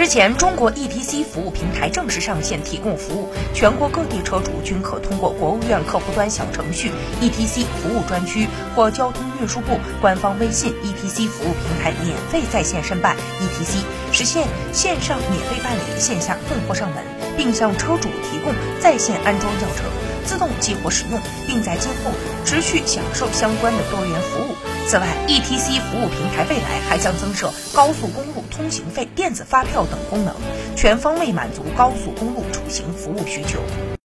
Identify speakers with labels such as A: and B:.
A: 日前，中国 ETC 服务平台正式上线提供服务，全国各地车主均可通过国务院客户端小程序。ETC 服务专区或交通运输部官方微信 ETC 服务平台免费在线申办。ETC，实现线上免费办理，线下送货上门，并向车主提供在线安装轿车、自动激活使用，并在今后持续享受相关的多元服务。此外，ETC 服务平台未来还将增设高速公路通行费电子发票等功能，全方位满足高速公路出行服务需求。